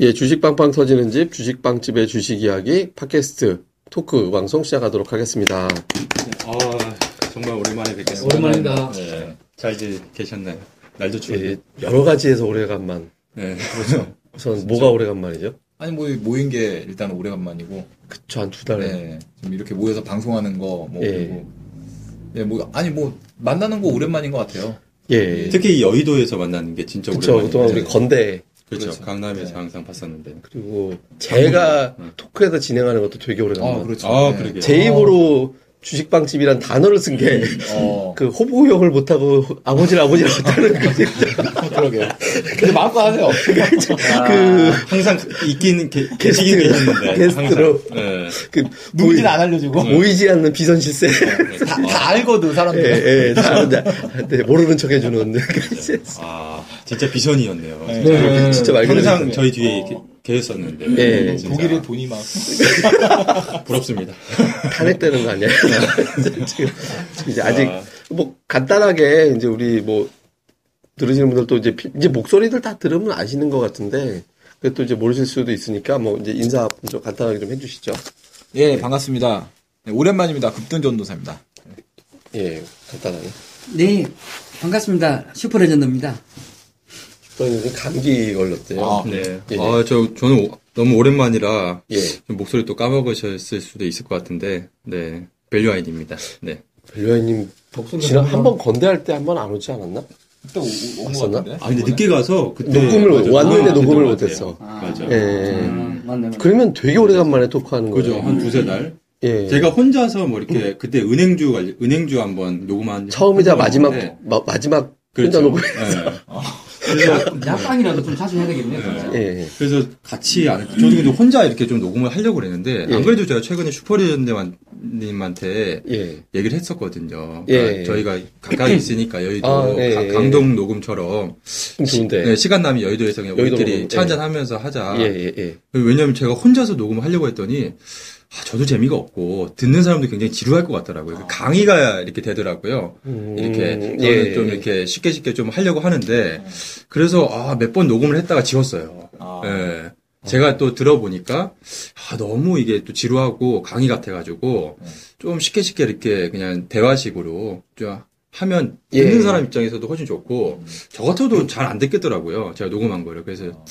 예, 주식 빵빵 터지는 집, 주식빵집의 주식 이야기, 팟캐스트, 토크 방송 시작하도록 하겠습니다. 아, 정말 오랜만에 뵙겠습니다. 오랜만입니다. 네. 잘 지- 계셨나요? 날도 추운데. 예, 여러 가지에서 오래간만. 네. 그렇죠. 우선 뭐가 오래간만이죠? 아니 뭐 모인 게 일단 오래간만이고 그쵸, 한 두 달. 네, 지금 이렇게 모여서 방송하는 거 뭐 예. 그리고 예, 뭐 아니 뭐 만나는 거 오랜만인 것 같아요. 예. 특히 이 여의도에서 만나는 게 진짜 그쵸, 오랜만이에요. 그동안 우리 건대, 그렇죠. 그렇죠. 강남에서 네. 항상 봤었는데. 그리고 제가 음. 토크에서 진행하는 것도 되게 아 오래간만. 그렇죠. 아, 네. 그러게요. 제 입으로 주식빵집이란 단어를 쓴 게, 어그 호부용을 못하고 아버지를 아버지라고 했다는 그, 그러게요. 근데 마음껏 하세요. 그, 항상 있긴 게, 게스트, 계시긴 계셨는데. 게스트로. 네. 그, 누군지는 안 알려주고 보이지 않는 비선 실세. 다, 다 알거든 사람들. 예, 예, 다, 네, 네, 모르는 척 해주는. 아, 진짜 비전이었네요. 네. 네, 진짜 말 그대로. 항상 저희 뒤에 게- 계셨었는데. 예, 진짜 독일의 돈이 막 부럽습니다. 탄핵되는 거 아니야? 지금, 지금 이제 아직, 아. 뭐, 간단하게, 이제 우리 뭐, 들으시는 분들도 이제, 피- 이제 목소리들 다 들으면 아시는 것 같은데, 그또 이제 모르실 수도 있으니까, 뭐, 이제 인사 좀 간단하게 좀 해주시죠. 예 반갑습니다. 네, 오랜만입니다. 급등 전도사입니다. 예, 간단하게. 네, 반갑습니다. 슈퍼레전드입니다. 저희는 감기 걸렸대요. 아, 네. 예. 아, 저, 저는 오- 너무 오랜만이라 예. 좀 목소리 또 까먹으셨을 수도 있을 것 같은데, 네. 벨류아인입니다. 네. 벨류아님, 지난 한 번 건대할 때 한 번 안 오지 않았나? 그때 왔었나? 아, 근데 늦게 가서 그때. 녹음을, 맞아, 왔는데 아, 녹음을 못했어. 맞아. 예. 음, 맞네, 맞네. 그러면 되게 오래간만에 토크하는 거예요. 그죠. 한 두세 달. 예. 제가 혼자서 뭐 이렇게, 그때 은행주, 은행주 한번 녹음한. 처음이자 한 마지막, 마, 마지막 그렇죠. 혼자 녹음. 예. 약방이라도 좀 자주 해야 되겠네요, 진짜. 예. 그래서 같이 안. 저도 근데 혼자 이렇게 좀 녹음을 하려고 그랬는데, 예. 안 그래도 제가 최근에 슈퍼리전드님한테 예. 얘기를 했었거든요. 예. 그러니까 저희가 가까이 있으니까 여의도 아, 예, 가- 예. 강동 녹음처럼 좀 좋은데. 네, 시간 남이 여의도에서 그냥 여의도 우리끼리 녹음, 차 예. 한잔 하면서 하자. 예, 예, 예. 왜냐면 제가 혼자서 녹음을 하려고 했더니 아, 저도 재미가 없고 듣는 사람도 굉장히 지루할 것 같더라고요. 그 강의가 이렇게 되더라고요. 음, 이렇게 저는 예. 좀 이렇게 쉽게 쉽게 좀 하려고 하는데 그래서 아, 몇 번 녹음을 했다가 지웠어요. 아. 예. 제가 또 들어보니까 아, 너무 이게 또 지루하고 강의 같아가지고 좀 쉽게 쉽게 이렇게 그냥 대화식으로 좀 하면 예. 듣는 사람 입장에서도 훨씬 좋고 저 같아도 잘 안 듣겠더라고요. 제가 녹음한 거를 그래서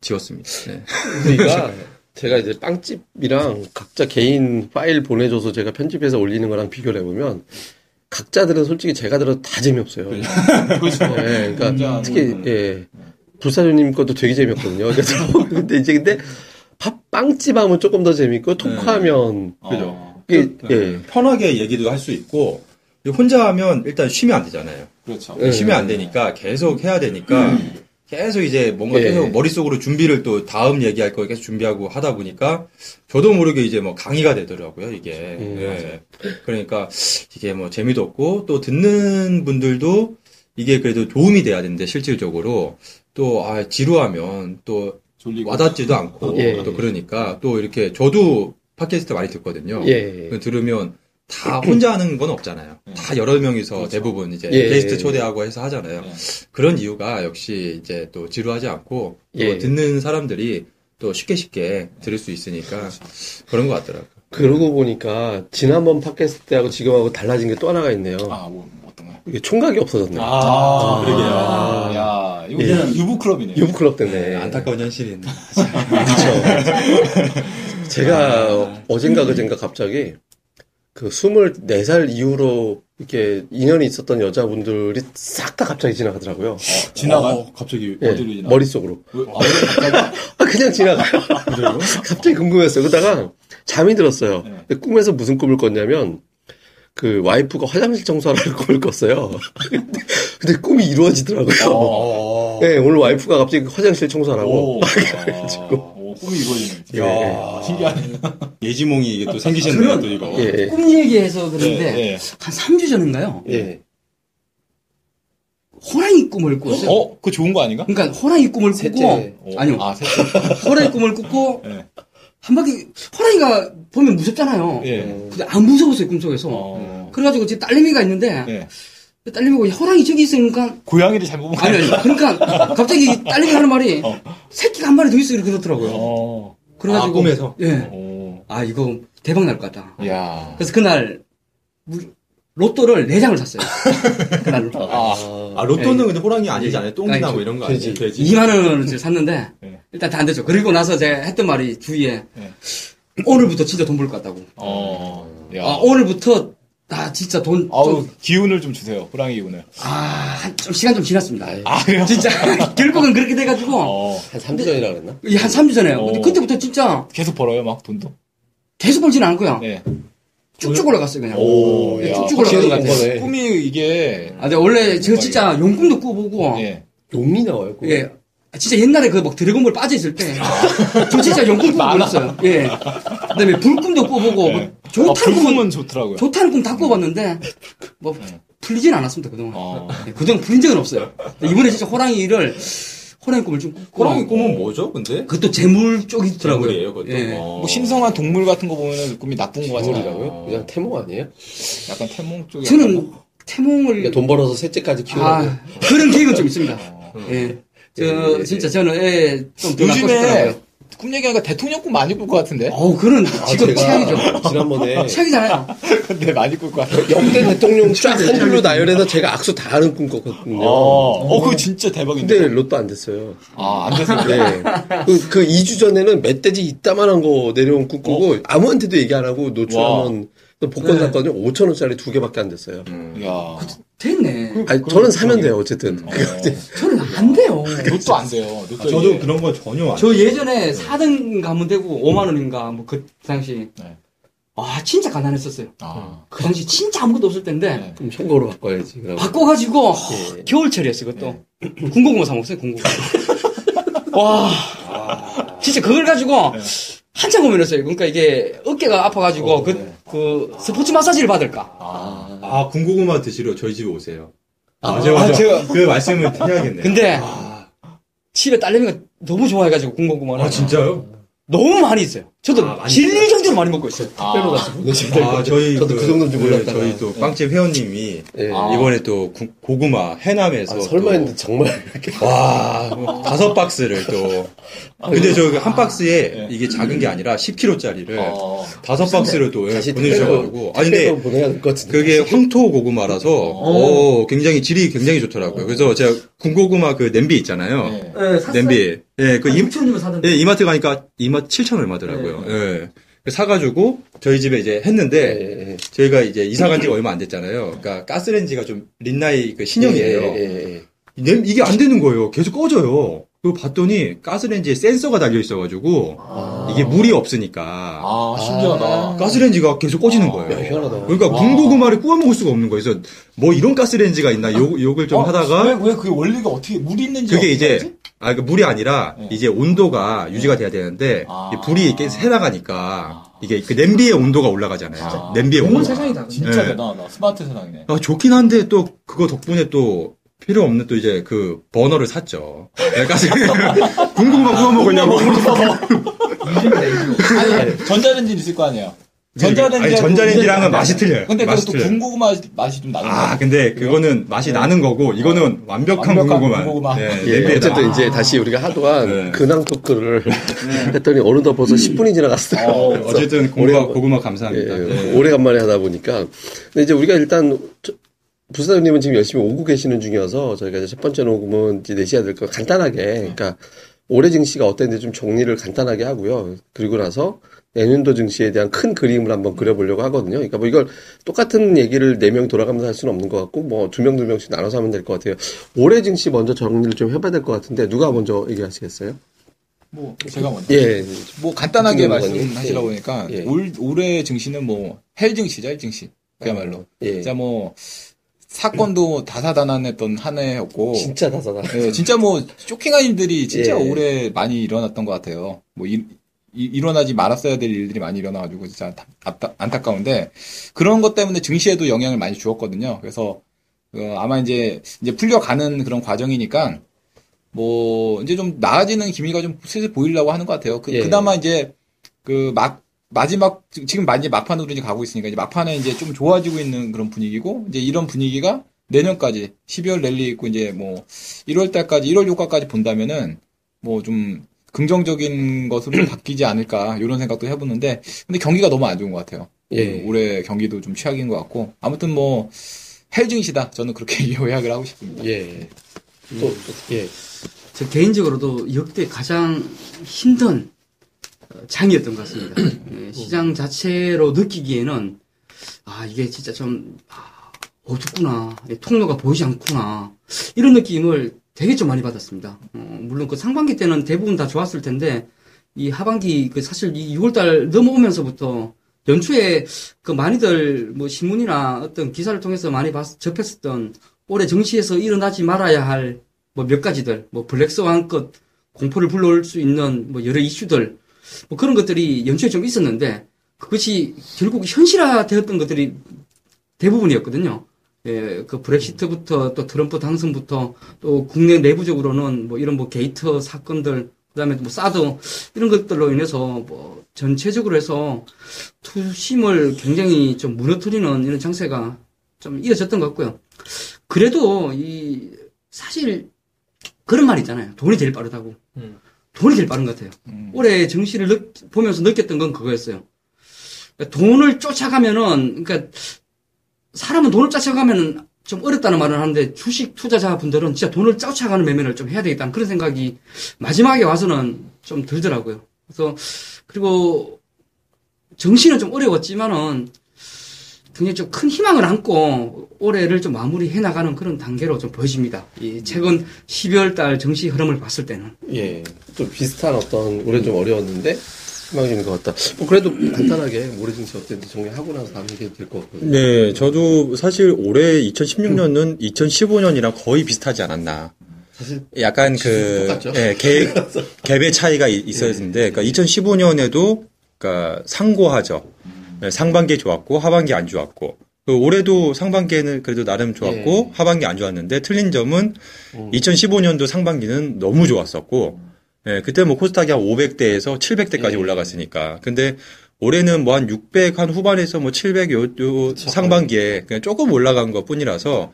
지웠습니다. 네. 우리가 제가 이제 빵집이랑 각자 개인 파일 보내줘서 제가 편집해서 올리는 거랑 비교를 해보면 각자들은 솔직히 제가 들어도 다 재미없어요. 그렇죠. 예, 그러니까 진짜 특히 예 불사조님 것도 되게 재미없거든요. 그래서 근데 이제 근데 밥 빵집 하면 조금 더 재밌고 토크하면 그죠. 어, 이게 그, 예 편하게 얘기도 할 수 있고 혼자 하면 일단 쉬면 안 되잖아요. 그렇죠. 예. 쉬면 안 되니까 계속 해야 되니까 계속 이제 뭔가 예. 계속 머릿속으로 준비를 또 다음 얘기할 거 계속 준비하고 하다 보니까 저도 모르게 이제 뭐 강의가 되더라고요, 이게. 음, 예. 그러니까 이게 뭐 재미도 없고 또 듣는 분들도 이게 그래도 도움이 돼야 되는데 실질적으로 또 아, 지루하면 또 졸리고. 와닿지도 않고 예. 또 그러니까 또 이렇게 저도 팟캐스트 많이 듣거든요. 예. 그 들으면 다 혼자 하는 건 없잖아요. 다 여러 명이서 그렇죠. 대부분 이제 예. 게스트 초대하고 해서 하잖아요. 예. 그런 이유가 역시 이제 또 지루하지 않고 또 예. 듣는 사람들이 또 쉽게 쉽게 들을 수 있으니까 그런 것 같더라고요. 그러고 보니까 지난번 팟캐스트 때하고 지금하고 달라진 게 또 하나가 있네요. 아, 뭐 어떤 거요? 이게 총각이 없어졌네. 요 아, 그러게요. 아, 야, 이거 예. 유부 클럽이네. 유부클럽 때문에. 안타까운 현실이 있네. 제가 어젠가 그젠가 갑자기 그 24살 이후로 이렇게 인연이 있었던 여자분들이 싹 다 갑자기 지나가더라고요. 지나가. 어, 갑자기 예, 어디로 지나가? 머릿속으로. 왜- 아? 아, 그냥 지나가요. 갑자기 궁금했어요. 그러다가 잠이 들었어요. 네. 꿈에서 무슨 꿈을 꿨냐면 그 와이프가 화장실 청소하라는 꿈을 꿨어요. 근데, 근데 꿈이 이루어지더라고요. 어. 네, 오늘 와이프가 갑자기 화장실 청소하라고. 오, 아, 오, 꿈이 이루어지네. 예. 야, 신기하네. 예지몽이 이게 또 생기셨네요, 또 이거. 예, 꿈 얘기해서 그런데, 예, 예. 한 3주 전인가요? 예. 호랑이 꿈을 꿨어요. 어, 그거 좋은 거 아닌가? 그러니까 호랑이 꿈을 꾸고, 셋째. 오, 아니요. 아, 셋. 호랑이 꿈을 꾸고, 예. 한 바퀴, 호랑이가 보면 무섭잖아요. 예. 근데 안 무서웠어요, 꿈속에서. 어. 그래가지고 제 딸내미가 있는데, 예. 딸내미가 야, 호랑이 저기 있으니까 고양이를 잘못 본 아니. 아니 그러니까 갑자기 딸내미 하는 말이 어. 새끼가 한 마리 더 있어 이렇게 그러더라고요. 어. 그래가지고 아, 꿈에서? 예. 오. 아 이거 대박 날 것 같다. 야. 그래서 그날 무- 로또를 4장을 샀어요. 그날 로또. 아. 아, 로또는 근데 호랑이 아니지 않아요? 똥이나 아니, 뭐 이런 거? 돼지. 2만 원을 샀는데 네. 일단 다 안 되죠. 그리고 나서 제가 했던 말이 주위에 네. 오늘부터 진짜 돈 벌 것 같다고. 어. 야. 아, 오늘부터 나 진짜 돈 아우, 좀, 기운을 좀 주세요. 호랑이 기운을. 아, 한- 좀 시간 좀 지났습니다. 아, 그래요? 진짜 결국은 그렇게 돼가지고 어. 한 3주 전이라 그랬나? 이한 3주 전에요. 근데 어. 그때부터 진짜 계속 벌어요, 막 돈도. 계속 벌지는 않고요. 네. 쭉쭉 올라갔어요 그냥. 오, 예, 야, 쭉쭉. 거네. 꿈이 이게 아, 근데 원래 제가 진짜 용꿈도 꾸어보고 예. 용이 나와요. 그거. 예. 진짜 옛날에 그 막 드래곤볼 빠져 있을 때, 저 진짜 영꿈 꾸고 그랬어요. 예. 그 다음에 불꿈도 꾸어보고, 뭐 아, 좋다는 꿈은, 불금은 좋더라고요. 좋다는 꿈다 꾸어봤는데, 뭐, 풀리진 않았습니다, 그동안. 어. 예, 그동안 풀린 적은 없어요. 이번에 진짜 호랑이를, 호랑이 꿈을 좀 꾸고. 호랑이 꿈은 뭐죠, 근데? 그것도 재물 쪽이 있더라고요. 재물이에요, 그것도. 예. 어. 뭐 신성한 동물 같은 거 보면 꿈이 나쁜 거 같잖아요. 재물이라고요? 그냥 태몽 아니에요? 약간 태몽 쪽이. 저는 태몽을, 그러니까 돈 벌어서 셋째까지 키우라고. 아, 그런 계획은 좀 있습니다. 음. 예. 저, 예, 예, 진짜 저는 애 좀더 낳고 요즘에. 꿈 얘기하니까 대통령 꿈 많이 꿀 것 같은데? 어우, 그런, 아, 지금 최악이죠. 지난번에 최악이잖아요. 근데 많이 꿀 것 같아요. 역대 대통령 쫙한 줄로 나열해서 제가 악수 다 하는 꿈 꿨거든요. 어, 어, 그거 진짜 대박인데. 근데 로또 안 됐어요. 아, 안 돼서. 네. 그, 그 2주 전에는 멧돼지 이따만한 거 내려온 꿈 꾸고 아무한테도 얘기 안 하고 노출하면 또 복권 네. 샀거든요. 5천원짜리 두 개밖에 안 됐어요. 야. 됐네. 아니, 저는 사면 돼요, 어쨌든. 어. 저는 안 돼요. 로또 안 돼요. 로또 아, 저도 이게. 그런 건 전혀 안 저 예전에 4등 가면 되고 5만 원인가 뭐 그 당시 네. 아 진짜 가난했었어요. 아. 그 당시 진짜 아무것도 없을 때인데 네. 그럼 현금으로 바꿔야지. 그럼. 바꿔가지고 예. 겨울철이었어요 그것도 군고구마 사 먹었어요 군고구마. 와 진짜 그걸 가지고 네. 한참 고민했어요. 그러니까 이게 어깨가 아파가지고 그, 네. 그 스포츠 마사지를 받을까. 아. 아, 군고구마 드시러 저희 집에 오세요. 아, 맞아, 맞아. 아, 제가- 그 말씀을 해야겠네요. 근데 집에 딸내미가 너무 좋아해가지고 군고구마를 아, 진짜요? 너무 많이 있어요. 저도 아, 많이 질릴 정도로 많이 먹고 있어요. 택배로 가서 보내시면 될것 아, 같아요. 저희 저도 그, 정도인 줄 네, 몰랐다가. 저희 또 빵집 회원님이 예. 아. 이번에 또 구- 고구마 해남에서 아, 설마 또- 했는데 정말 이렇게. 와 뭐 다섯 박스를 또 근데 저 한 박스에 이게 작은 게 아니라 10kg짜리를 어. 다섯 박스를 또 예, 다시 보내주셔가지고 아니 택배로 근데 보내야 될 것 같은데. 그게 황토 고구마라서 어, 굉장히 질이 굉장히 좋더라고요. 그래서 제가 군고구마 그 냄비 있잖아요. 네. 네, 샀어요. 냄비 예, 그 임, 6천 원이면 사던데. 예, 이마트 가니까 이마트 7천 얼마더라고요. 예. 그래서 사가지고 저희 집에 이제 했는데 예, 예, 저희가 이제 이사 간 지가 얼마 안 됐잖아요. 그러니까 가스레인지가 좀 린나이 그 신형이에요. 예, 예, 예. 냄- 이게 안 되는 거예요. 계속 꺼져요. 그리고 봤더니 가스레인지에 센서가 달려 있어가지고 이게 물이 없으니까 아, 신기하다. 가스레인지가 계속 꺼지는 야, 거예요. 희한하다. 그러니까 군고구마를 구워 먹을 수가 없는 거예요. 그래서 뭐 이런 가스레인지가 있나 욕, 욕을 좀 어? 하다가 왜, 왜 그게 원리가 어떻게, 물이 있는지. 그게 이제? 아, 그 물이 아니라 네. 이제 온도가 유지가 돼야 되는데 아. 이 불이 이렇게 새 나가니까 이게 그 냄비의 온도가 올라가잖아요. 아. 냄비의 온도가. 세상이다. 진짜 네. 대단하다. 스마트 세상이네. 아, 좋긴 한데 또 그거 덕분에 또 필요 없는 또 이제 그 버너를 샀죠. 가스 군고구마 구워 먹으려고. 아니, 전자레인지 있을 거 아니에요. 전자레인지. 아니, 전자레인지랑은 맛이 틀려요. 근데 맛이 그것도 틀려요. 군고구마 맛이 좀 나는 아. 근데 그거는 맛이 나는 거고 이거는 완벽한, 완벽한 군고구마. 군고구마. 네, 예, 냄비에다가. 어쨌든 이제 다시 우리가 하도한 네. 근황 토크를 했더니 어느덧 벌써 10분이 지나갔어요. 어, 어쨌든 고구마, 오래- 고구마 예, 감사합니다. 예, 네. 오래간만에 하다 보니까. 근데 이제 우리가 일단, 저- 부사장님은 지금 열심히 오고 계시는 중이어서 저희가 이제 첫 번째 녹음은 이제 내셔야 될 거 간단하게, 그러니까 올해 증시가 어땠는지 좀 정리를 간단하게 하고요. 그리고 나서 내년도 증시에 대한 큰 그림을 한번 그려보려고 하거든요. 그러니까 뭐 이걸 똑같은 얘기를 네 명 돌아가면서 할 수는 없는 것 같고, 뭐 두 명 두 명씩 나눠서 하면 될 것 같아요. 올해 증시 먼저 정리를 좀 해봐야 될 것 같은데, 누가 먼저 얘기하시겠어요? 뭐, 제가 먼저. 예. 뭐 간단하게 말씀하시라고 거니? 보니까 예. 올 올해 증시는 뭐 hell 증시죠, hell 증시. 그야말로. 예. 진짜 뭐 사건도 다사다난했던 한 해였고 진짜 다사다. 예, 진짜 뭐 쇼킹한 일들이 진짜 예. 올해 많이 일어났던 것 같아요. 뭐 이, 이- 일어나지 말았어야 될 일들이 많이 일어나가지고 진짜 안타, 안타- 안타까운데 그런 것 때문에 증시에도 영향을 많이 주었거든요. 그래서 어, 아마 이제 이제 풀려가는 그런 과정이니까 뭐 이제 좀 나아지는 기미가 좀 슬슬 보이려고 하는 것 같아요. 그, 예. 그나마 이제 그 막 마지막 지금 많이 막판으로 이제 가고 있으니까 이제 막판에 이제 좀 좋아지고 있는 그런 분위기고 이제 이런 분위기가 내년까지 12월 랠리 있고 이제 뭐 1월 달까지 1월 6일까지 본다면은 뭐 좀 긍정적인 것으로 바뀌지 않을까 이런 생각도 해보는데 근데 경기가 너무 안 좋은 것 같아요. 예. 올해 경기도 좀 최악인 것 같고 아무튼 뭐 헬증시다 저는 그렇게 요약을 하고 싶습니다. 예. 또, 또, 예. 저 개인적으로도 역대 가장 힘든 어, 장이었던 것 같습니다. 예, 시장 자체로 느끼기에는 아 이게 진짜 좀 아, 어둡구나 예, 통로가 보이지 않구나 이런 느낌을 되게 좀 많이 받았습니다. 어, 물론 그 상반기 때는 대부분 다 좋았을 텐데 이 하반기 그 사실 이 6월달 넘어오면서부터 연초에 그 많이들 뭐 신문이나 어떤 기사를 통해서 많이 봤, 접했었던 올해 증시에서 일어나지 말아야 할 뭐 몇 가지들 뭐 black swan급 공포를 불러올 수 있는 뭐 여러 이슈들 뭐 그런 것들이 연초에 좀 있었는데 그것이 결국 현실화되었던 것들이 대부분이었거든요. 예, 그 브렉시트부터 또 트럼프 당선부터 또 국내 내부적으로는 뭐 이런 뭐 게이트 사건들 그다음에 뭐 사드 이런 것들로 인해서 뭐 전체적으로 해서 투심을 굉장히 좀 무너뜨리는 이런 장세가 좀 이어졌던 것 같고요. 그래도 이 사실 그런 말 있잖아요. 돈이 제일 빠르다고. 음. 돈이 제일 빠른 것 같아요. 음. 올해 정시를 느- 보면서 느꼈던 건 그거였어요. 그러니까 돈을 쫓아가면은, 그러니까 사람은 돈을 쫓아가면은 좀 어렵다는 말을 하는데 주식 투자자분들은 진짜 돈을 쫓아가는 매매를 좀 해야 되겠다는 그런 생각이 마지막에 와서는 좀 들더라고요. 그래서 그리고 정시는 좀 어려웠지만은 굉장히 좀 큰 희망을 안고 올해를 좀 마무리해 나가는 그런 단계로 좀 보여집니다. 이 최근 12월 달 정시 흐름을 봤을 때는. 예. 좀 비슷한 어떤, 올해 좀 어려웠는데, 희망적인 것 같다. 뭐, 그래도 간단하게 모래 증시 어땠는지 정리하고 나서 다음 얘기 될것 같거든요. 네, 저도 사실 올해 2016년은 2015년이랑 거의 비슷하지 않았나. 사실, 약간 그, 똑같죠? 예, 개, 갭의 차이가 이- 있었는데, 그러니까 2015년에도, 그러니까 상고하죠. 예, 상반기 좋았고, 하반기 안 좋았고, 그 올해도 상반기에는 그래도 나름 좋았고, 예. 하반기 안 좋았는데, 틀린 점은 음. 2015년도 상반기는 너무 좋았었고, 예, 그때 뭐 코스닥이 한 500대에서 700대까지 예. 올라갔으니까. 근데 올해는 뭐 한 600, 한 후반에서 뭐 700, 요, 요 상반기에 그냥 조금 올라간 것 뿐이라서,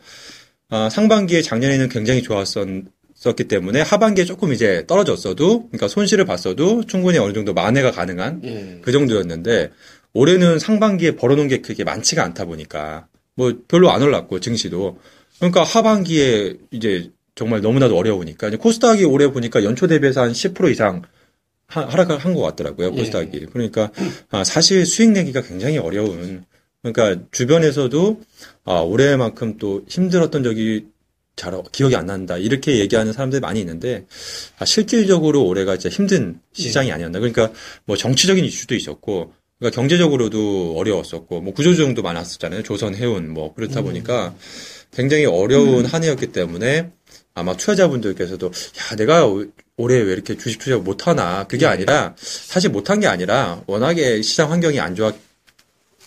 아, 상반기에 작년에는 굉장히 좋았었기 때문에 하반기에 조금 이제 떨어졌어도, 그러니까 손실을 봤어도 충분히 어느 정도 만회가 가능한 예. 그 정도였는데, 올해는 상반기에 벌어놓은 게 그게 많지가 않다 보니까, 뭐 별로 안 올랐고, 증시도. 그러니까 하반기에 이제 정말 너무나도 어려우니까, 이제 코스닥이 올해 보니까 연초 대비해서 한 10% 이상 하- 하락을 한것 같더라고요, 코스닥이. 그러니까, 아, 사실 수익 내기가 굉장히 어려운, 그러니까 주변에서도, 아, 올해만큼 또 힘들었던 적이 잘 어- 기억이 안 난다. 이렇게 얘기하는 사람들이 많이 있는데, 아, 실질적으로 올해가 진짜 힘든 시장이 아니었나. 그러니까 뭐 정치적인 이슈도 있었고, 그러니까 경제적으로도 어려웠었고, 뭐 구조조정도 많았었잖아요. 조선, 해운, 뭐 그렇다 보니까 굉장히 어려운 한 해였기 때문에 아마 투자자분들께서도 야, 내가 올- 올해 왜 이렇게 주식 투자 못하나. 그게 아니라, 사실 못한 게 아니라 워낙에 시장 환경이 안 좋았,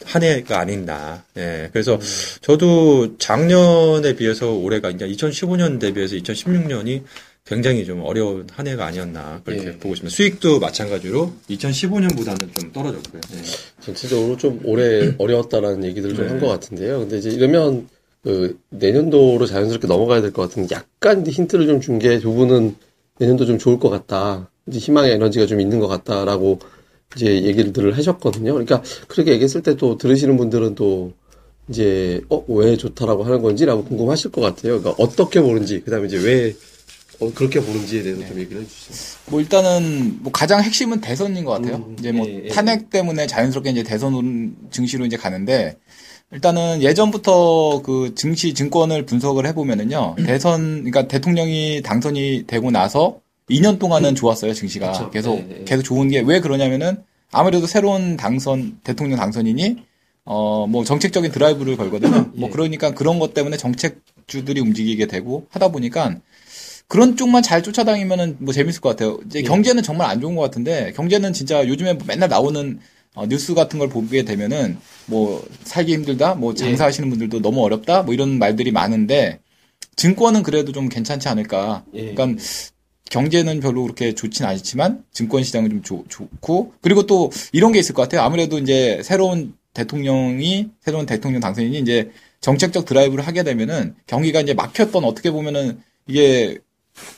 한 해가 아닌다. 예. 그래서 저도 작년에 비해서 올해가 이제 2015년 대비해서 2016년이 굉장히 좀 어려운 한 해가 아니었나 그렇게 예. 보고 있습니다. 수익도 마찬가지로 2015년보다는 좀 떨어졌고요. 예. 전체적으로 좀 올해 어려웠다라는 얘기들을 좀 한 것 같은데요. 근데 이제 이러면 그 내년도로 자연스럽게 넘어가야 될 것 같은데 약간 힌트를 좀 준 게 두 분은 내년도 좀 좋을 것 같다. 이제 희망의 에너지가 좀 있는 것 같다라고 이제 얘기를 하셨거든요. 그러니까 그렇게 얘기했을 때 또 들으시는 분들은 또 이제 어 왜 좋다라고 하는 건지라고 궁금하실 것 같아요. 그러니까 어떻게 보는지 그다음에 이제 왜 어, 그렇게 보는지에 대해서 좀 얘기를 해주시죠. 뭐 일단은 뭐 가장 핵심은 대선인 것 같아요. 음, 이제 뭐 예, 예. 탄핵 때문에 자연스럽게 이제 대선 증시로 이제 가는데 일단은 예전부터 그 증시 증권을 분석을 해보면은요 대선 그러니까 대통령이 당선이 되고 나서 2년 동안은 좋았어요 증시가 그쵸. 계속 예, 예. 계속 좋은 게 왜 그러냐면은 아무래도 새로운 당선 대통령 당선인이 어 뭐 정책적인 드라이브를 걸거든요. 뭐 예. 그러니까 그런 것 때문에 정책주들이 움직이게 되고 하다 보니까 그런 쪽만 잘 쫓아다니면은 뭐 재밌을 것 같아요. 이제 예. 경제는 정말 안 좋은 것 같은데 경제는 진짜 요즘에 뭐 맨날 나오는 어, 뉴스 같은 걸 보게 되면은 뭐 살기 힘들다, 뭐 장사하시는 분들도 너무 어렵다, 뭐 이런 말들이 많은데 증권은 그래도 좀 괜찮지 않을까. 예. 그러니까 경제는 별로 그렇게 좋진 않지만 증권 시장은 좀 좋- 좋고 그리고 또 이런 게 있을 것 같아요. 아무래도 이제 새로운 대통령이 새로운 대통령 당선인이 이제 정책적 드라이브를 하게 되면은 경기가 이제 막혔던 어떻게 보면은 이게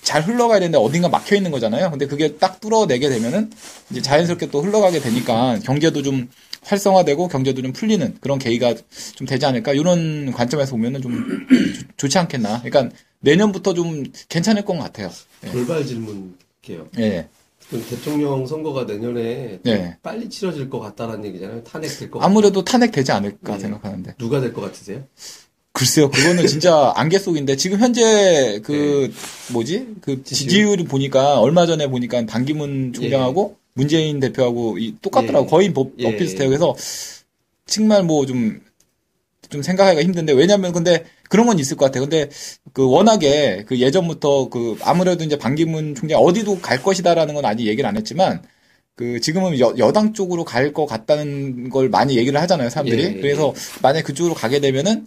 잘 흘러가야 되는데 어딘가 막혀 있는 거잖아요. 근데 그게 딱 뚫어내게 되면은 이제 자연스럽게 또 흘러가게 되니까 경제도 좀 활성화되고 경제도 좀 풀리는 그런 계기가 좀 되지 않을까 이런 관점에서 보면은 좀 좋지 않겠나. 그러니까 내년부터 좀 괜찮을 것 같아요. 예. 돌발 질문게요. 예. 그럼 대통령 선거가 내년에 네. 빨리 치러질 것 같다라는 얘기잖아요. 탄핵될 것. 아무래도 탄핵되지 않을까 네. 생각하는데. 누가 될 것 같으세요? 글쎄요, 그거는 진짜 안개 속인데 지금 현재 그 뭐지 그 지지율. 지지율이 보니까 얼마 전에 보니까 반기문 총장하고 문재인 대표하고 이 똑같더라고 예. 거의 뭐, 예. 비슷해요. 그래서 정말 뭐좀좀 생각하기가 힘든데 왜냐면 근데 그런 건 있을 것 같아요. 근데 그 워낙에 그 예전부터 그 아무래도 이제 반기문 총장 어디도 갈 것이다라는 건 아직 얘기를 안 했지만 그 지금은 여, 여당 쪽으로 갈 것 같다는 걸 많이 얘기를 하잖아요, 사람들이. 예, 예, 그래서 만약 그쪽으로 가게 되면은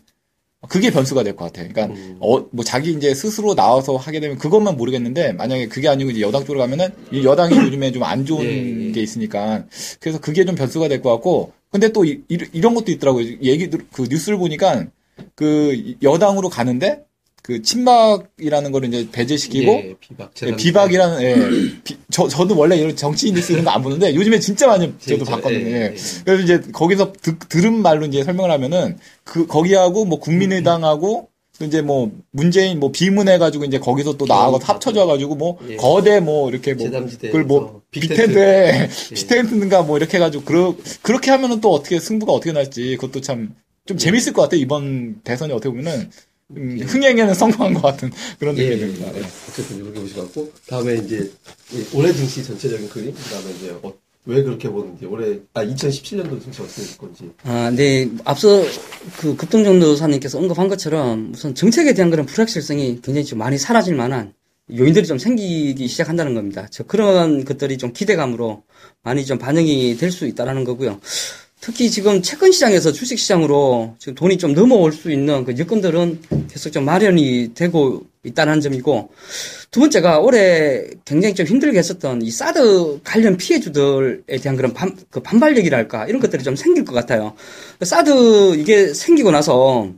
그게 변수가 될 것 같아요. 그러니까 음. 어, 뭐 자기 이제 스스로 나와서 하게 되면 그것만 모르겠는데 만약에 그게 아니고 이제 여당 쪽으로 가면은 이 여당이 요즘에 좀 안 좋은 예, 예. 게 있으니까 그래서 그게 좀 변수가 될 것 같고 근데 또 이, 런 것도 있더라고요. 얘기 그 뉴스를 보니까 그 여당으로 가는데 그 친박이라는 거를 이제 배제시키고 예, 비박. 예, 비박이라는 예, 비- 저 저도 원래 이런 정치인 뉴스 이런 거 안 보는데 요즘에 진짜 많이 저도 봤거든요. 예, 예. 예. 그래서 이제 거기서 드- 들은 말로 이제 설명을 하면은 그 거기하고 뭐 국민의당하고 또 이제 뭐 문재인 뭐 비문해 가지고 이제 거기서 또 나하고 어, 합쳐져 가지고 뭐 예. 거대 뭐 이렇게 뭐 제3지대에서 그걸 뭐 빅텐트. 빅텐트에 예. 빅텐트인가 뭐 이렇게 해 가지고 그러, 그렇게 하면은 또 어떻게 승부가 어떻게 날지 그것도 참좀 예. 재밌을 것 같아요 이번 대선이 어떻게 보면은 음, 흥행에는 성공한 것 같은 그런 예, 느낌이 예, 듭니다. 예. 어쨌든 이렇게 보시고 다음에 이제 이 올해 증시 전체적인 그림, 그다음에 이제 어, 왜 그렇게 보는지 올해 아 2017년도 증시 어떻게 될 건지. 아, 네. 앞서 그 급동전도사님께서 언급한 것처럼 우선 정책에 대한 그런 불확실성이 굉장히 좀 많이 사라질 만한 요인들이 좀 생기기 시작한다는 겁니다. 저 그런 것들이 좀 기대감으로 많이 좀 반영이 될 수 있다라는 거고요. 특히 지금 채권 시장에서 주식 시장으로 지금 돈이 좀 넘어올 수 있는 그 여건들은 계속 좀 마련이 되고 있다는 점이고 두 번째가 올해 굉장히 좀 힘들게 했었던 이 사드 관련 피해주들에 대한 그런 반, 그 반발력이랄까 이런 것들이 좀 생길 것 같아요. 사드 이게 생기고 나서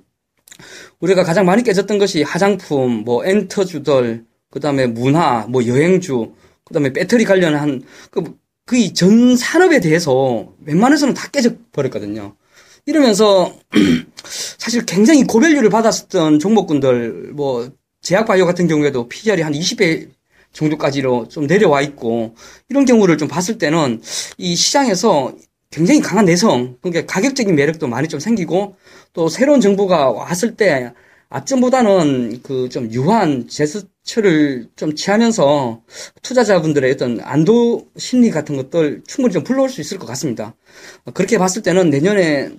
우리가 가장 많이 깨졌던 것이 화장품, 뭐 엔터주들, 그 다음에 문화, 뭐 여행주, 그 다음에 배터리 관련한 그 거의 전 산업에 대해서 웬만해서는 다 깨져 버렸거든요. 이러면서 사실 굉장히 고밸류를 받았었던 종목군들 뭐 제약바이오 같은 경우에도 PER이 한 20배 정도까지로 좀 내려와 있고 이런 경우를 좀 봤을 때는 이 시장에서 굉장히 강한 내성, 그러니까 가격적인 매력도 많이 좀 생기고 또 새로운 정부가 왔을 때 앞전보다는 그 좀 유한 제스 처를 좀 취하면서 투자자분들의 어떤 안도 심리 같은 것들 충분히 좀 불러올 수 있을 것 같습니다. 그렇게 봤을 때는 내년에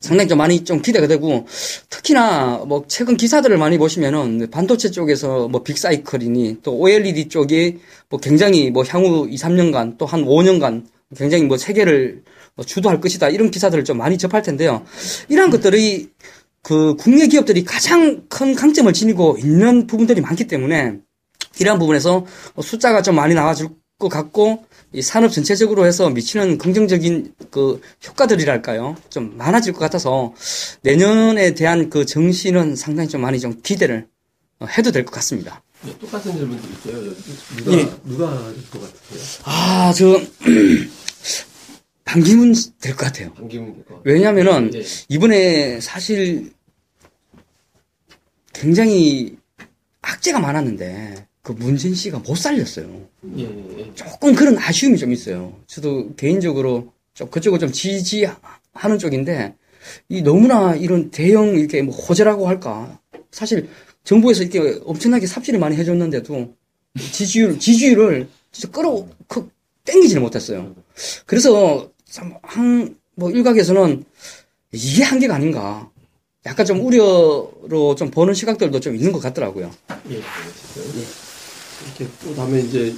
상당히 좀 많이 좀 기대가 되고 특히나 뭐 최근 기사들을 많이 보시면은 반도체 쪽에서 뭐 빅사이클이니 또 OLED 쪽이 뭐 굉장히 뭐 향후 2, 3년간 또 한 5년간 굉장히 뭐 세계를 뭐 주도할 것이다 이런 기사들을 좀 많이 접할 텐데요. 이러한 것들이 그 국내 기업들이 가장 큰 강점을 지니고 있는 부분들이 많기 때문에 이러한 부분에서 숫자가 좀 많이 나와줄 것 같고 이 산업 전체적으로 해서 미치는 긍정적인 그 효과들이랄까요 좀 많아질 것 같아서 내년에 대한 그 정신은 상당히 좀 많이 좀 기대를 어, 해도 될 것 같습니다. 네, 똑같은 질문 드릴게요. 누가 예. 누가 될 것 같으세요? 아, 저 반기문 될 것 같아요. 반기문 될 것 같아요. 왜냐하면은 예. 이번에 사실 굉장히 악재가 많았는데 그 문진 씨가 못 살렸어요. 예, 예, 예. 조금 그런 아쉬움이 좀 있어요. 저도 개인적으로 좀 그쪽을 좀 지지하는 쪽인데 이 너무나 이런 대형 이렇게 뭐 호재라고 할까 사실 정부에서 이렇게 엄청나게 삽질을 많이 해줬는데도 지지율 지지율을 진짜 끌어 그 땡기지를 못했어요. 그래서 참한뭐 일각에서는 이게 한계가 아닌가. 약간 좀 우려로 좀 보는 시각들도 좀 있는 것 같더라고요. 예. 이렇게 또 다음에 이제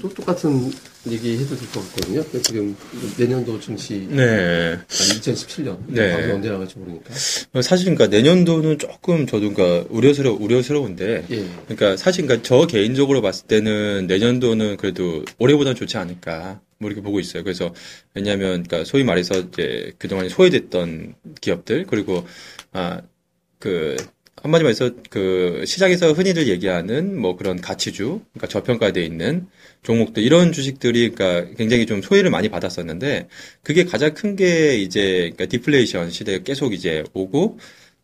또 똑같은 얘기 해도 될 것 같거든요. 그 지금 내년도 증시 네. 아니 2017년 네. 다음에 언제 나갈지 모르니까. 사실 그러니까 내년도는 조금 저도 그러니까 우려스러 우려스러운데 예. 그러니까 사실 그러니까 저 개인적으로 봤을 때는 내년도는 그래도 올해보다 좋지 않을까 뭐 이렇게 보고 있어요. 그래서 왜냐하면 그러니까 소위 말해서 이제 그동안 소외됐던 기업들 그리고 아그 한마디로 해서 그 시장에서 흔히들 얘기하는 뭐 그런 가치주, 그러니까 저평가돼 있는 종목들 이런 주식들이 그러니까 굉장히 좀 소외를 많이 받았었는데 그게 가장 큰 게 이제 그러니까 디플레이션 시대가 계속 이제 오고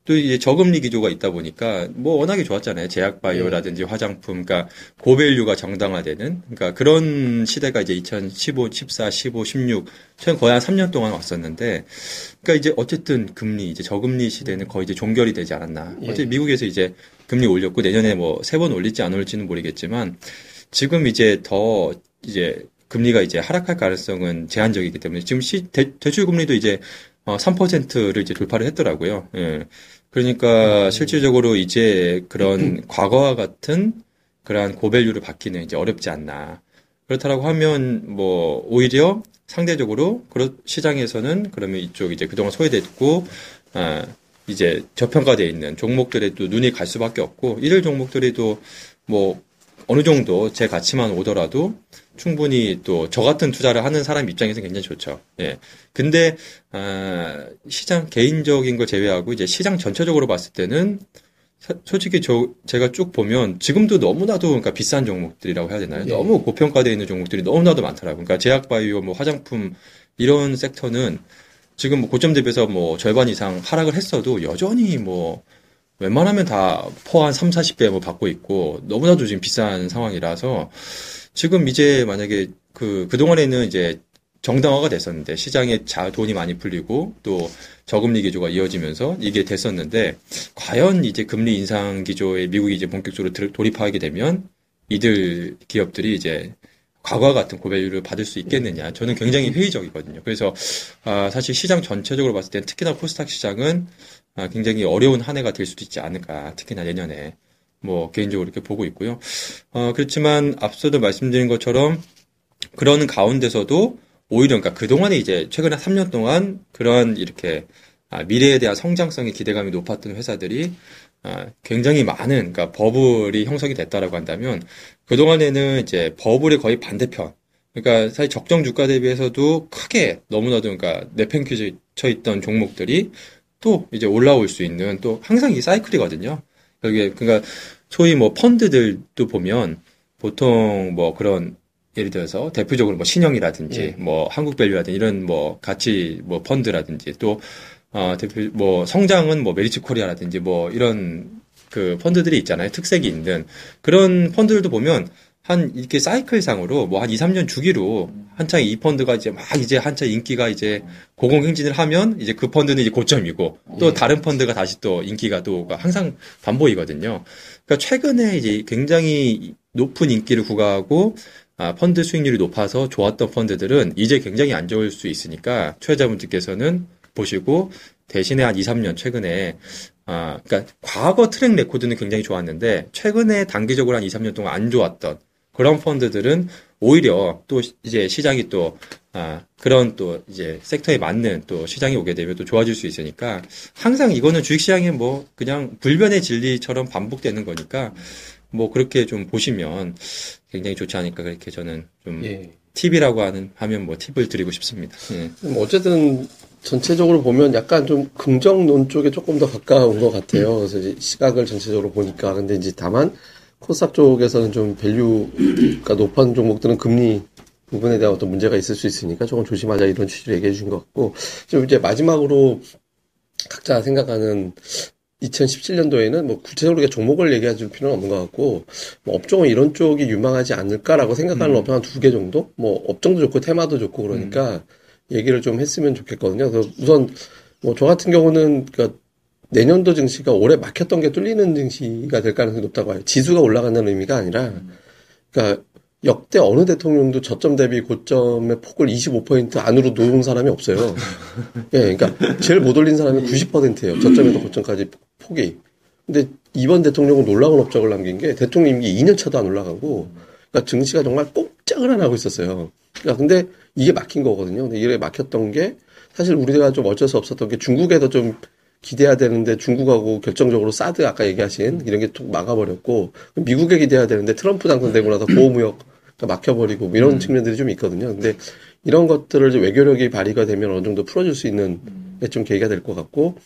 또 이제 저금리 기조가 있다 보니까 뭐 워낙에 좋았잖아요. 제약 바이오라든지 화장품, 그러니까 고밸류가 정당화되는 그러니까 그런 시대가 이제 2015, 14, 15, 16 최근 거의 한 3년 동안 왔었는데 그러니까 이제 어쨌든 금리 이제 저금리 시대는 거의 이제 종결이 되지 않았나. 예. 어쨌든 미국에서 이제 금리 올렸고 내년에 뭐 세 번 올릴지 안 올릴지는 모르겠지만 지금 이제 더 이제 금리가 이제 하락할 가능성은 제한적이기 때문에 지금 시, 대, 출 금리도 이제 어, 3%를 이제 돌파를 했더라고요. 예. 그러니까 실질적으로 이제 그런 과거와 같은 그러한 고밸류를 받기는 이제 어렵지 않나. 그렇다라고 하면 뭐 오히려 상대적으로 그런 시장에서는 그러면 이쪽 이제 그동안 소외됐고 아 이제 저평가돼 있는 종목들에 또 눈이 갈 수밖에 없고 이들 종목들이 또뭐 어느 정도 제 가치만 오더라도 충분히 또 저 같은 투자를 하는 사람 입장에서 굉장히 좋죠. 예. 근데 아, 시장 개인적인 걸 제외하고 이제 시장 전체적으로 봤을 때는 사- 솔직히 저 제가 쭉 보면 지금도 너무나도 그러니까 비싼 종목들이라고 해야 되나요? 예. 너무 고평가되어 있는 종목들이 너무나도 많더라고요. 그러니까 제약 바이오, 뭐 화장품 이런 섹터는 지금 뭐 고점 대비해서 뭐 절반 이상 하락을 했어도 여전히 뭐 웬만하면 다 포 한 3, 40배 뭐 받고 있고 너무나도 지금 비싼 상황이라서 지금 이제 만약에 그 그동안에는 이제 정당화가 됐었는데 시장에 자 돈이 많이 풀리고 또 저금리 기조가 이어지면서 이게 됐었는데 과연 이제 금리 인상 기조에 미국이 이제 본격적으로 들- 돌입하게 되면 이들 기업들이 이제 과거와 같은 고밸류를 받을 수 있겠느냐. 저는 굉장히 회의적이거든요. 그래서 아, 사실 시장 전체적으로 봤을 때 특히나 코스닥 시장은 아, 굉장히 어려운 한 해가 될 수도 있지 않을까. 특히나 내년에 뭐 개인적으로 이렇게 보고 있고요. 어, 그렇지만 앞서도 말씀드린 것처럼 그러는 가운데서도 오히려 그러니까 그동안에 이제 최근에 3년 동안 그런 이렇게 아, 미래에 대한 성장성의 기대감이 높았던 회사들이 아, 굉장히 많은 그러니까 버블이 형성이 됐다라고 한다면 그동안에는 이제 버블의 거의 반대편 그러니까 사실 적정 주가 대비해서도 크게 너무나도 그러니까 내팽겨쳐 있던 종목들이 또 이제 올라올 수 있는 또 항상 이 사이클이거든요. 여기 그러니까 소위 뭐 펀드들도 보면 보통 뭐 그런 예를 들어서 대표적으로 뭐 신영이라든지 예. 뭐 한국밸류라든지 이런 뭐 가치 뭐 펀드라든지 또 어, 대표 뭐 성장은 뭐 메리츠 코리아라든지 뭐 이런 그 펀드들이 있잖아요. 특색이 있는 그런 펀드들도 보면 한 이렇게 사이클상으로 뭐 한 2, 3년 주기로 한창 이 펀드가 이제 막 이제 한창 인기가 이제 고공행진을 하면 이제 그 펀드는 이제 고점이고 또 예. 다른 펀드가 다시 또 인기가 또 항상 반복이거든요. 그러니까 최근에 이제 굉장히 높은 인기를 구가하고 아, 펀드 수익률이 높아서 좋았던 펀드들은 이제 굉장히 안 좋을 수 있으니까 투자자분들께서는 보시고 대신에 한 2, 3년 최근에 아, 그러니까 과거 track record는 굉장히 좋았는데 최근에 단기적으로 한 2, 3년 동안 안 좋았던 그런 펀드들은 오히려 또 이제 시장이 또 아, 그런 또 이제 섹터에 맞는 또 시장이 오게 되면 또 좋아질 수 있으니까 항상 이거는 주식시장에 뭐 그냥 불변의 진리처럼 반복되는 거니까 뭐 그렇게 좀 보시면 굉장히 좋지 않을까 그렇게 저는 좀 예. 팁이라고 하는 하면 뭐 팁을 드리고 싶습니다. 예. 뭐 어쨌든 전체적으로 보면 약간 좀 긍정론 쪽에 조금 더 가까운 것 같아요. 그래서 이제 시각을 전체적으로 보니까 근데 이제 다만 코스닥 쪽에서는 좀 value가 높은 종목들은 금리 부분에 대한 어떤 문제가 있을 수 있으니까 조금 조심하자 이런 취지로 얘기해 주신 것 같고 좀 이제 마지막으로 각자 생각하는 2017년도에는 뭐 구체적으로 종목을 얘기해 줄 필요는 없는 것 같고 뭐 업종은 이런 쪽이 유망하지 않을까라고 생각하는 업종 한 두 개 정도? 뭐 업종도 좋고 테마도 좋고 그러니까 얘기를 좀 했으면 좋겠거든요. 그래서 우선 뭐 저 같은 경우는 그러니까 내년도 증시가 올해 막혔던 게 뚫리는 증시가 될 가능성이 높다고 봐요. 지수가 올라간다는 의미가 아니라 그러니까 역대 어느 대통령도 저점 대비 고점의 폭을 25% 안으로 놓은 사람이 없어요. 예, 그러니까 제일 못 올린 사람이 90%예요. 저점에서 고점까지 폭이. 근데 이번 대통령은 놀라운 업적을 남긴 게 대통령 임기 2년 차도 안 올라가고 그러니까 증시가 정말 꼼짝을 안 하고 있었어요. 그러니까 근데 이게 막힌 거거든요. 근데 이게 막혔던 게 사실 우리가 좀 어쩔 수 없었던 게 중국에도 좀 기대해야 되는데 중국하고 결정적으로 사드 아까 얘기하신 이런 게 툭 막아버렸고 미국에 기대해야 되는데 트럼프 당선되고 나서 보호무역 막혀버리고 뭐 이런 측면들이 좀 있거든요. 근데 이런 것들을 외교력이 발휘가 되면 어느 정도 풀어줄 수 있는 좀 계기가 될 것 같고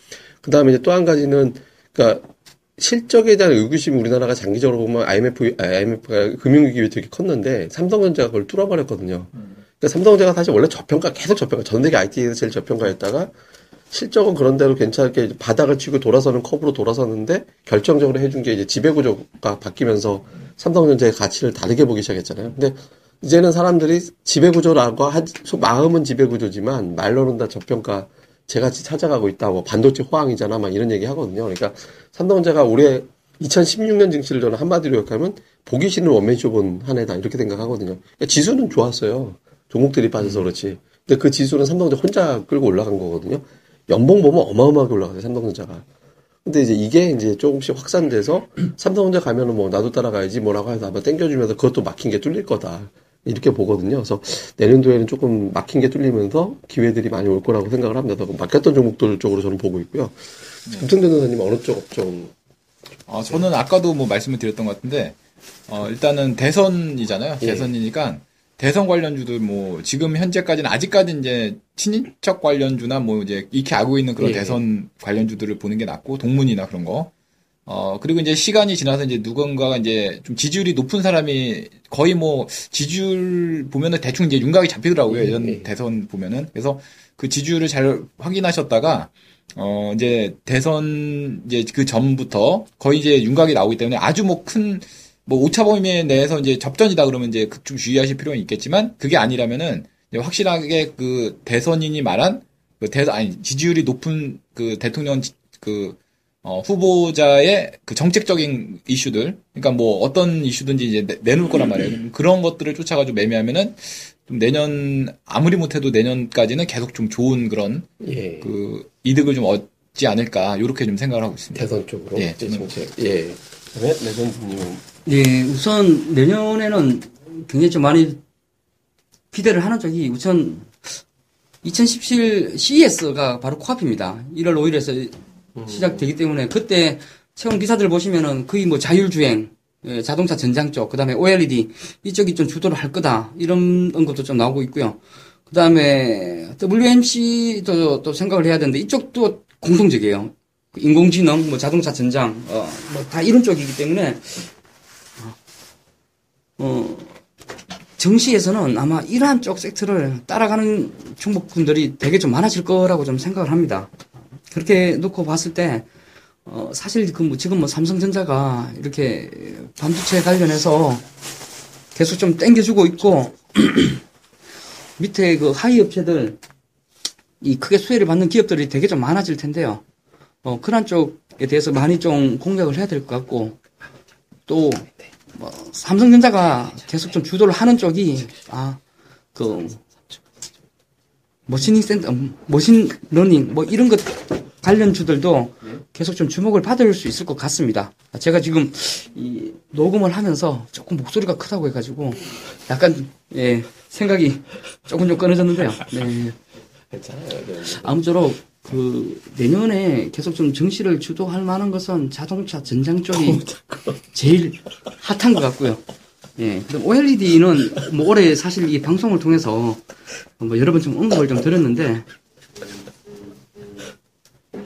그 다음에 이제 또 한 가지는 그러니까 실적에 대한 의구심이 우리나라가 장기적으로 보면 IMF, IMF가 금융위기 되게 컸는데 삼성전자가 그걸 뚫어버렸거든요. 그러니까 삼성전자가 사실 원래 저평가 계속 저평가 전 세계 IT에서 제일 저평가였다가 실적은 그런 대로 괜찮게 바닥을 치고 돌아서는 컵으로 돌아섰는데 결정적으로 해준 게 이제 지배구조가 바뀌면서 삼성전자의 가치를 다르게 보기 시작했잖아요. 근데 이제는 사람들이 지배구조라고 하, 마음은 지배구조지만 말로는 다 저평가 제같이 찾아가고 있다. 뭐 반도체 호황이잖아. 막 이런 얘기 하거든요. 그러니까 삼성전자가 올해 2016년 증시를 저는 한마디로 욕하면 보기 싫은 원맨쇼 본 한 해다. 이렇게 생각하거든요. 그러니까 지수는 좋았어요. 종목들이 빠져서 그렇지. 근데 그 지수는 삼성전자 혼자 끌고 올라간 거거든요. 연봉 보면 어마어마하게 올라가요. 삼성전자가. 근데 이제 이게 이제 조금씩 확산돼서 삼성전자 가면은 뭐 나도 따라가야지 뭐라고 해서 한번 땡겨주면서 그것도 막힌 게 뚫릴 거다. 이렇게 보거든요. 그래서 내년도에는 조금 막힌 게 뚫리면서 기회들이 많이 올 거라고 생각을 합니다. 막혔던 종목들 쪽으로 저는 보고 있고요. 김성대 변호사님 어느 쪽 업종? 어, 저는 아까도 뭐 말씀을 드렸던 것 같은데, 어, 일단은 대선이잖아요. 예. 대선이니까, 대선 관련주들 뭐, 지금 현재까지는 아직까지 이제 친인척 관련주나 뭐 이제 익히 알고 있는 그런 예. 대선 관련주들을 보는 게 낫고, 동문이나 그런 거. 어, 그리고 이제 시간이 지나서 이제 누군가가 이제 좀 지지율이 높은 사람이 거의 뭐 지지율 보면은 대충 이제 윤곽이 잡히더라고요. 예, 예전 예. 대선 보면은. 그래서 그 지지율을 잘 확인하셨다가 어, 이제 대선 이제 그 전부터 거의 이제 윤곽이 나오기 때문에 아주 뭐큰 뭐 오차 범위 내에서 이제 접전이다 그러면 이제 그좀 주의하실 필요는 있겠지만 그게 아니라면은 확실하게 그 대선인이 말한 그 대, 아니 지지율이 높은 그 대통령 지- 그 어, 후보자의 그 정책적인 이슈들, 그러니까 뭐 어떤 이슈든지 이제 내, 내놓을 거란 말이에요. 그런 것들을 쫓아가지고 매매하면은 좀 내년 아무리 못해도 내년까지는 계속 좀 좋은 그런 예. 그 이득을 좀 얻지 않을까 이렇게 좀 생각을 하고 있습니다. 대선 쪽으로. 예, 예. 저는- 정책. 예. 그다음에 레전드님은 예, 우선 내년에는 굉장히 좀 많이 기대를 하는 쪽이 우선 2017 CES가 바로 코앞입니다. 1월 5일에서 시작되기 때문에 그때 최근 기사들 보시면은 거의 뭐 자율주행, 예, 자동차 전장 쪽, 그 다음에 OLED 이쪽이 좀 주도를 할 거다 이런 언급도 좀 나오고 있고요. 그 다음에 WMC도 또 생각을 해야 되는데 이쪽도 공통적이에요. 그 인공지능, 뭐 자동차 전장, 어, 뭐 다 이런 쪽이기 때문에 어, 정시에서는 아마 이러한 쪽 섹터를 따라가는 종목군들이 되게 좀 많아질 거라고 좀 생각을 합니다. 그렇게 놓고 봤을 때, 어, 사실 그 뭐 지금 뭐 삼성전자가 이렇게 반도체 관련해서 계속 좀 땡겨주고 있고, 밑에 그 하위 업체들, 이 크게 수혜를 받는 기업들이 되게 좀 많아질 텐데요. 어, 그런 쪽에 대해서 많이 좀 공략을 해야 될 것 같고, 또, 뭐, 삼성전자가 계속 좀 주도를 하는 쪽이, 아, 그, machine learning 센터, 음, machine learning, 뭐 이런 것 관련 주들도 계속 좀 주목을 받을 수 있을 것 같습니다. 제가 지금 이 녹음을 하면서 조금 목소리가 크다고 해가지고 약간, 예, 생각이 조금 좀 끊어졌는데요. 네. 괜찮아요. 네. 아무쪼록 그 내년에 계속 좀 증시를 주도할 만한 것은 자동차 전장 쪽이 제일 핫한 것 같고요. 예. 그럼 OLED는 뭐 올해 사실 이 방송을 통해서 뭐 여러 번 좀 언급을 좀 드렸는데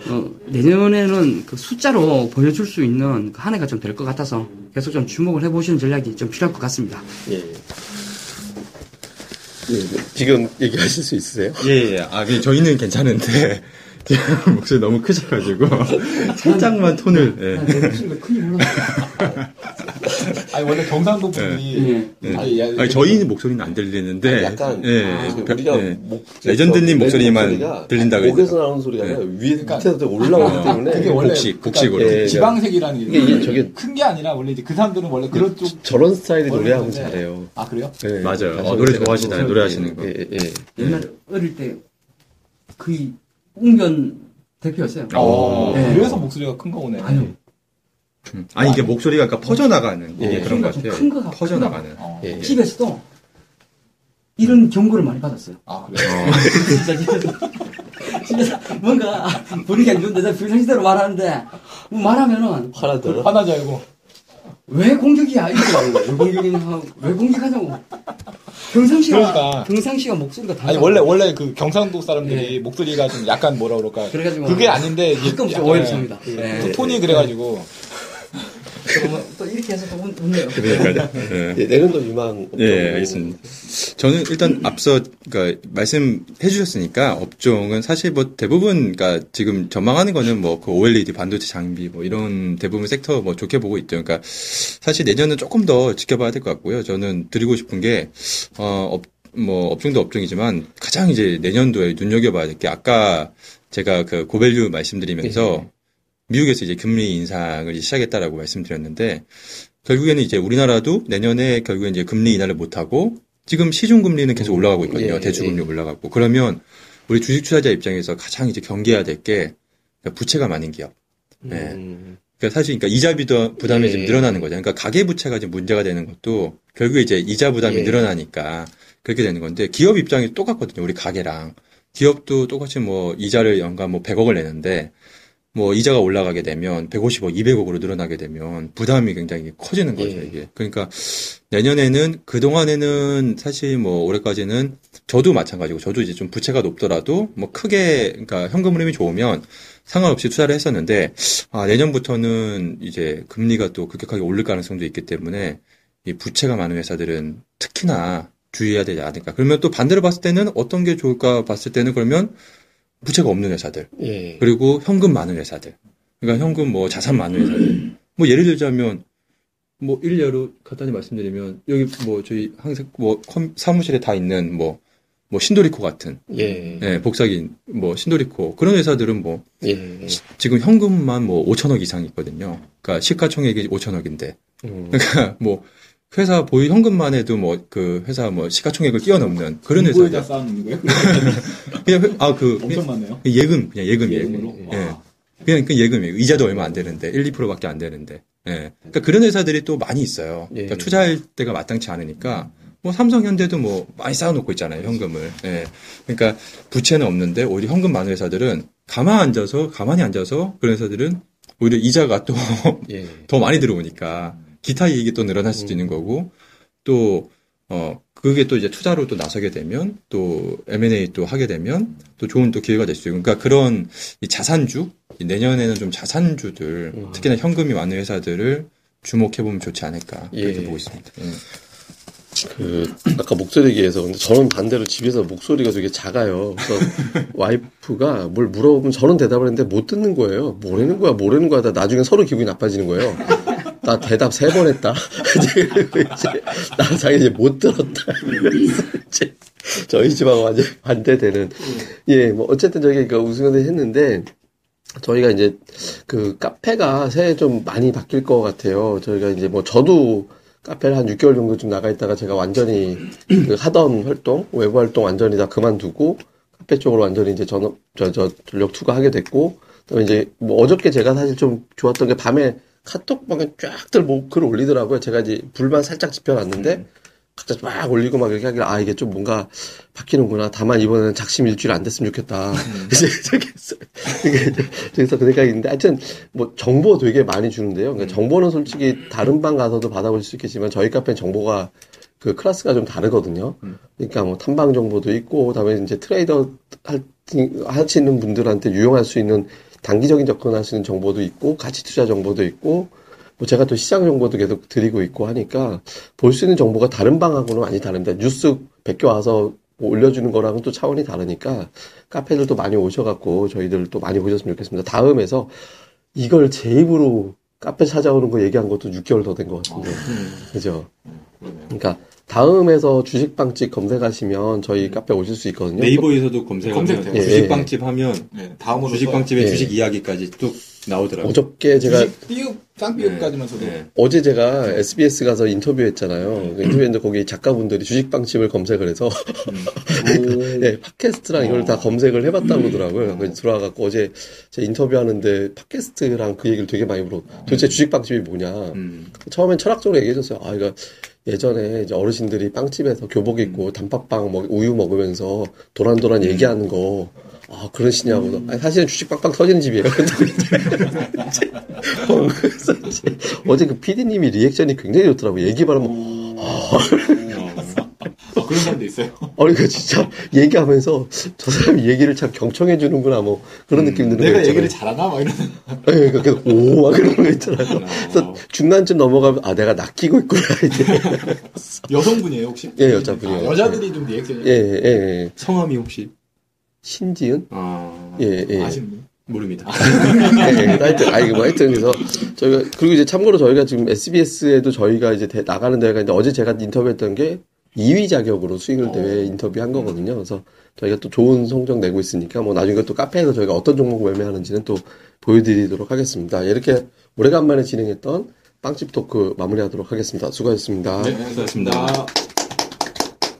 어, 내년에는 그 숫자로 보여줄 수 있는 그 한 해가 좀 될 것 같아서 계속 좀 주목을 해보시는 전략이 좀 필요할 것 같습니다. 예. 예, 네. 지금 얘기하실 수 있으세요? 예, 예. 아, 그 저희는 괜찮은데, 목소리 너무 크셔가지고, 살짝만 톤을, 예. 내 목소리가 크게 올라. 아니 원래 경상도 분이 예. 예. 아니, 야, 아니, 저희 목소리는 안 들리는데, 약간 예, 아, 그, 우리가 예. 목, 레전드님 저 목소리만 목소리가 들린다 그래요. 목에서 나오는 소리가 아니라 위에 밑에서 올라오기 때문에 그게 원래 복식, 복식으로. 예, 예. 지방색이라는 게 이게 저게 큰 게 아니라 원래 이제 그 사람들은 원래 그런 쪽 저 런 스타일의 원래 노래하면 근데- 잘해요. 아 그래요? 예. 맞아요. 아, 어, 노래 좋아하시나요? 좀- 노래하시는 거. 예, 예, 예. 옛날 어릴 때 거의 웅변 대표였어요. 어, 네. 그래서 목소리가 큰 거네. 아유. 음. 아니, 이게 목소리가 그러니까 퍼져나가는, 이게 예. 그런 것좀 같아요. 큰 거가 퍼져나가는. 어. 예. 집에서도 이런 경고를 많이 받았어요. 아 그래요? 진짜 집에서 집에서 뭔가 분위기 안 좋은데 내가 평상시대로 말하는데 뭐 말하면은 화나더라. 화나지 알고. 왜 공격이야? 이러더라고 왜 공격이냐 하고. 왜 공격하냐고. 평상시가 그러니까. 평상시가 목소리가 다 아니 원래 원래 그 경상도 사람들이 목소리가 좀 약간 뭐라 그럴까. 그래가지고 그게 아닌데 이게 가끔 좀 약간 오해를 삽니다. 네. 또 톤이 그래가지고 또 이렇게 해서 또 웃- 웃네요. 그러니까요. 예. 예, 내년도 유망. 예, 알겠습니다. 저는 일단 앞서 그러니까 말씀해 주셨으니까 업종은 사실 뭐 대부분 그러니까 지금 전망하는 거는 뭐 그 OLED 반도체 장비 뭐 이런 대부분 섹터 뭐 좋게 보고 있죠. 그러니까 사실 내년은 조금 더 지켜봐야 될 것 같고요. 저는 드리고 싶은 게 어, 업, 뭐 업종도 업종이지만 가장 이제 내년도에 눈여겨봐야 될 게 아까 제가 그 고value 말씀드리면서 미국에서 이제 금리 인상을 시작했다라고 말씀드렸는데 결국에는 이제 우리나라도 내년에 결국에 이제 금리 인하를 못 하고 지금 시중 금리는 계속 올라가고 있거든요. 예, 대출 금리 예. 올라가고 그러면 우리 주식 투자자 입장에서 가장 이제 경계해야 될 게 부채가 많은 기업. 예. 음, 그러니까 사실 그러니까 이자 부담이 예. 지금 늘어나는 거죠. 그러니까 가계 부채가 지금 문제가 되는 것도 결국에 이제 이자 부담이 예. 늘어나니까 그렇게 되는 건데 기업 입장이 똑같거든요. 우리 가계랑 기업도 똑같이 뭐 이자를 연간 뭐 100억을 내는데 뭐 이자가 올라가게 되면 150억, 200억으로 늘어나게 되면 부담이 굉장히 커지는 거죠, 예. 이게. 그러니까 내년에는 그동안에는 사실 뭐 올해까지는 저도 마찬가지고 저도 이제 좀 부채가 높더라도 뭐 크게 그러니까 현금 흐름이 좋으면 상관없이 투자를 했었는데 아, 내년부터는 이제 금리가 또 급격하게 오를 가능성도 있기 때문에 이 부채가 많은 회사들은 특히나 주의해야 되지 않을까. 그러면 또 반대로 봤을 때는 어떤 게 좋을까 봤을 때는 그러면 부채가 없는 회사들. 예. 그리고 현금 많은 회사들. 그러니까 현금 뭐 자산 많은 회사들. 뭐 예를 들자면 뭐 일례로 간단히 말씀드리면 여기 뭐 저희 항상 뭐 컴- 사무실에 다 있는 뭐뭐 신도리코 같은 예. 예, 복사기 뭐 신도리코 그런 회사들은 뭐 예. 지금 현금만 뭐 5천억 이상 있거든요. 그러니까 시가총액이 5천억인데 음. 그러니까 뭐 회사 보유 현금만 해도 뭐 그 회사 뭐 시가총액을 뛰어넘는 그런 회사들. 쌓는 거예요? 그냥 아그 엄청 많네요. 예금 그냥 예금 예금. 예금으로? 예. 와. 그냥 그 예금이에요. 이자도 얼마 안 되는데 1, 2%밖에 안 되는데. 예. 그러니까 그런 회사들이 또 많이 있어요. 그러니까 예. 투자할 때가 마땅치 않으니까 뭐 삼성 현대도 뭐 많이 쌓아놓고 있잖아요 현금을. 예. 그러니까 부채는 없는데 오히려 현금 많은 회사들은 가만 앉아서 가만히 앉아서 그런 회사들은 오히려 이자가 또 예. 더 많이 들어오니까 기타 이익이 또 늘어날 수도 있는 거고 또 어, 그게 또 이제 투자로 또 나서게 되면 또 M&A 또 하게 되면 또 좋은 또 기회가 될 수 있고 그러니까 그런 이 자산주 이 내년에는 좀 자산주들 음. 특히나 현금이 많은 회사들을 주목해 보면 좋지 않을까 그렇게 예. 보고 있습니다. 예. 그 아까 목소리 얘기해서 근데 저는 반대로 집에서 목소리가 되게 작아요. 그래서 와이프가 뭘 물어보면 저는 대답을 했는데 못 듣는 거예요. 뭐라는 거야, 뭐라는 거야. 다 나중에 서로 기분이 나빠지는 거예요. 나 대답 세 번 했다. 나 자기 이제 못 들었다. 저희 집하고 완전 반대되는. 예, 뭐 어쨌든 저기 그 우승을 했는데 저희가 이제 그 카페가 새해 좀 많이 바뀔 것 같아요. 저희가 이제 뭐 저도 카페를 한 6개월 정도 좀 나가 있다가 제가 완전히 그 하던 활동, 외부 활동 완전히 다 그만두고 카페 쪽으로 완전히 이제 전업, 저, 저, 전력 투과하게 됐고, 그다음에 이제 뭐 어저께 제가 사실 좀 좋았던 게 밤에 카톡방에 쫙들 뭐 글 올리더라고요. 제가 이제 불만 살짝 지펴놨는데, 각자 막 올리고 막 이렇게 하길래, 아, 이게 좀 뭔가 바뀌는구나. 다만 이번에는 작심 일주일 안 됐으면 좋겠다. 이제 저기 했어요. 이게 그래서 그 생각이 있는데, 하여튼 뭐 정보 되게 많이 주는데요. 그러니까 정보는 솔직히 다른 방 가서도 받아볼 수 있겠지만, 저희 카페는 정보가 그 클래스가 좀 다르거든요. 그러니까 뭐 탐방 정보도 있고, 그다음에 이제 트레이더 할, 하시는 분들한테 유용할 수 있는 단기적인 접근할 수 있는 정보도 있고, 가치 투자 정보도 있고, 뭐 제가 또 시장 정보도 계속 드리고 있고 하니까 볼 수 있는 정보가 다른 방하고는 많이 다릅니다. 뉴스 100개 와서 뭐 올려주는 거랑은 또 차원이 다르니까 카페들도 많이 오셔갖고 저희들 또 많이 보셨으면 좋겠습니다. 다음에서 이걸 제 입으로 카페 찾아오는 거 얘기한 것도 6개월 더 된 것 같은데. 그죠? 그러니까 다음에서 주식빵집 검색하시면 저희 카페 오실 수 있거든요. 네이버에서도 검색하면 검색돼요. 예, 주식빵집 하면 네, 다음으로 주식빵집의 예. 주식 이야기까지 뚝 나오더라고요. 어저께 제가 주식 삐읍 쌍삐읍까지면서도 네. 어제 제가 SBS 가서 인터뷰했잖아요. 그 인터뷰했는데 거기 작가분들이 주식빵집을 검색을 해서 네, 팟캐스트랑 이걸 다 검색을 해봤다고 그러더라고요. 그래서 들어와갖고 어제 제 인터뷰하는데 팟캐스트랑 그 얘기를 되게 많이 물어. 도대체 주식빵집이 뭐냐. 음. 처음엔 철학적으로 얘기해줬어요. 아, 이거 예전에 이제 어르신들이 빵집에서 교복 입고 단팥빵 먹, 우유 먹으면서 도란도란 얘기하는 거. 아, 그러시냐고. 아니, 사실은 주식 빵빵 터지는 집이에요. 어, 어제 그 PD님이 리액션이 굉장히 좋더라고요. 얘기만 하면, 아, 그런 사람도 있어요. 어, 그러니까 진짜 얘기하면서 저 사람이 얘기를 참 경청해 주는구나 뭐 그런 느낌 드는 거 내가 있잖아요. 얘기를 잘하나? 막 이런. 네, 그러니까 계속 오막 그런 거 있잖아요. 그래서 중간쯤 넘어가면 아 내가 낚이고 있구나 이제. 여성분이에요, 혹시? 예, 여자분이요. 아, 여자들이 좀 리액션이 예, 예, 예. 성함이 혹시 신지은? 아 예, 예. 분? 모릅니다. 네, 하여튼, 아, 이거 뭐 하여튼, 그래서, 저희가, 그리고 이제 참고로 저희가 지금 SBS에도 저희가 이제 대- 나가는 대회가 있는데 어제 제가 인터뷰했던 게 2위 자격으로 스윙을 대회 인터뷰한 거거든요. 그래서 저희가 또 좋은 성적 내고 있으니까 뭐 나중에 또 카페에서 저희가 어떤 종목 매매하는지는 또 보여드리도록 하겠습니다. 이렇게 오래간만에 진행했던 빵집 토크 마무리하도록 하겠습니다. 수고하셨습니다. 네, 수고하셨습니다. 아,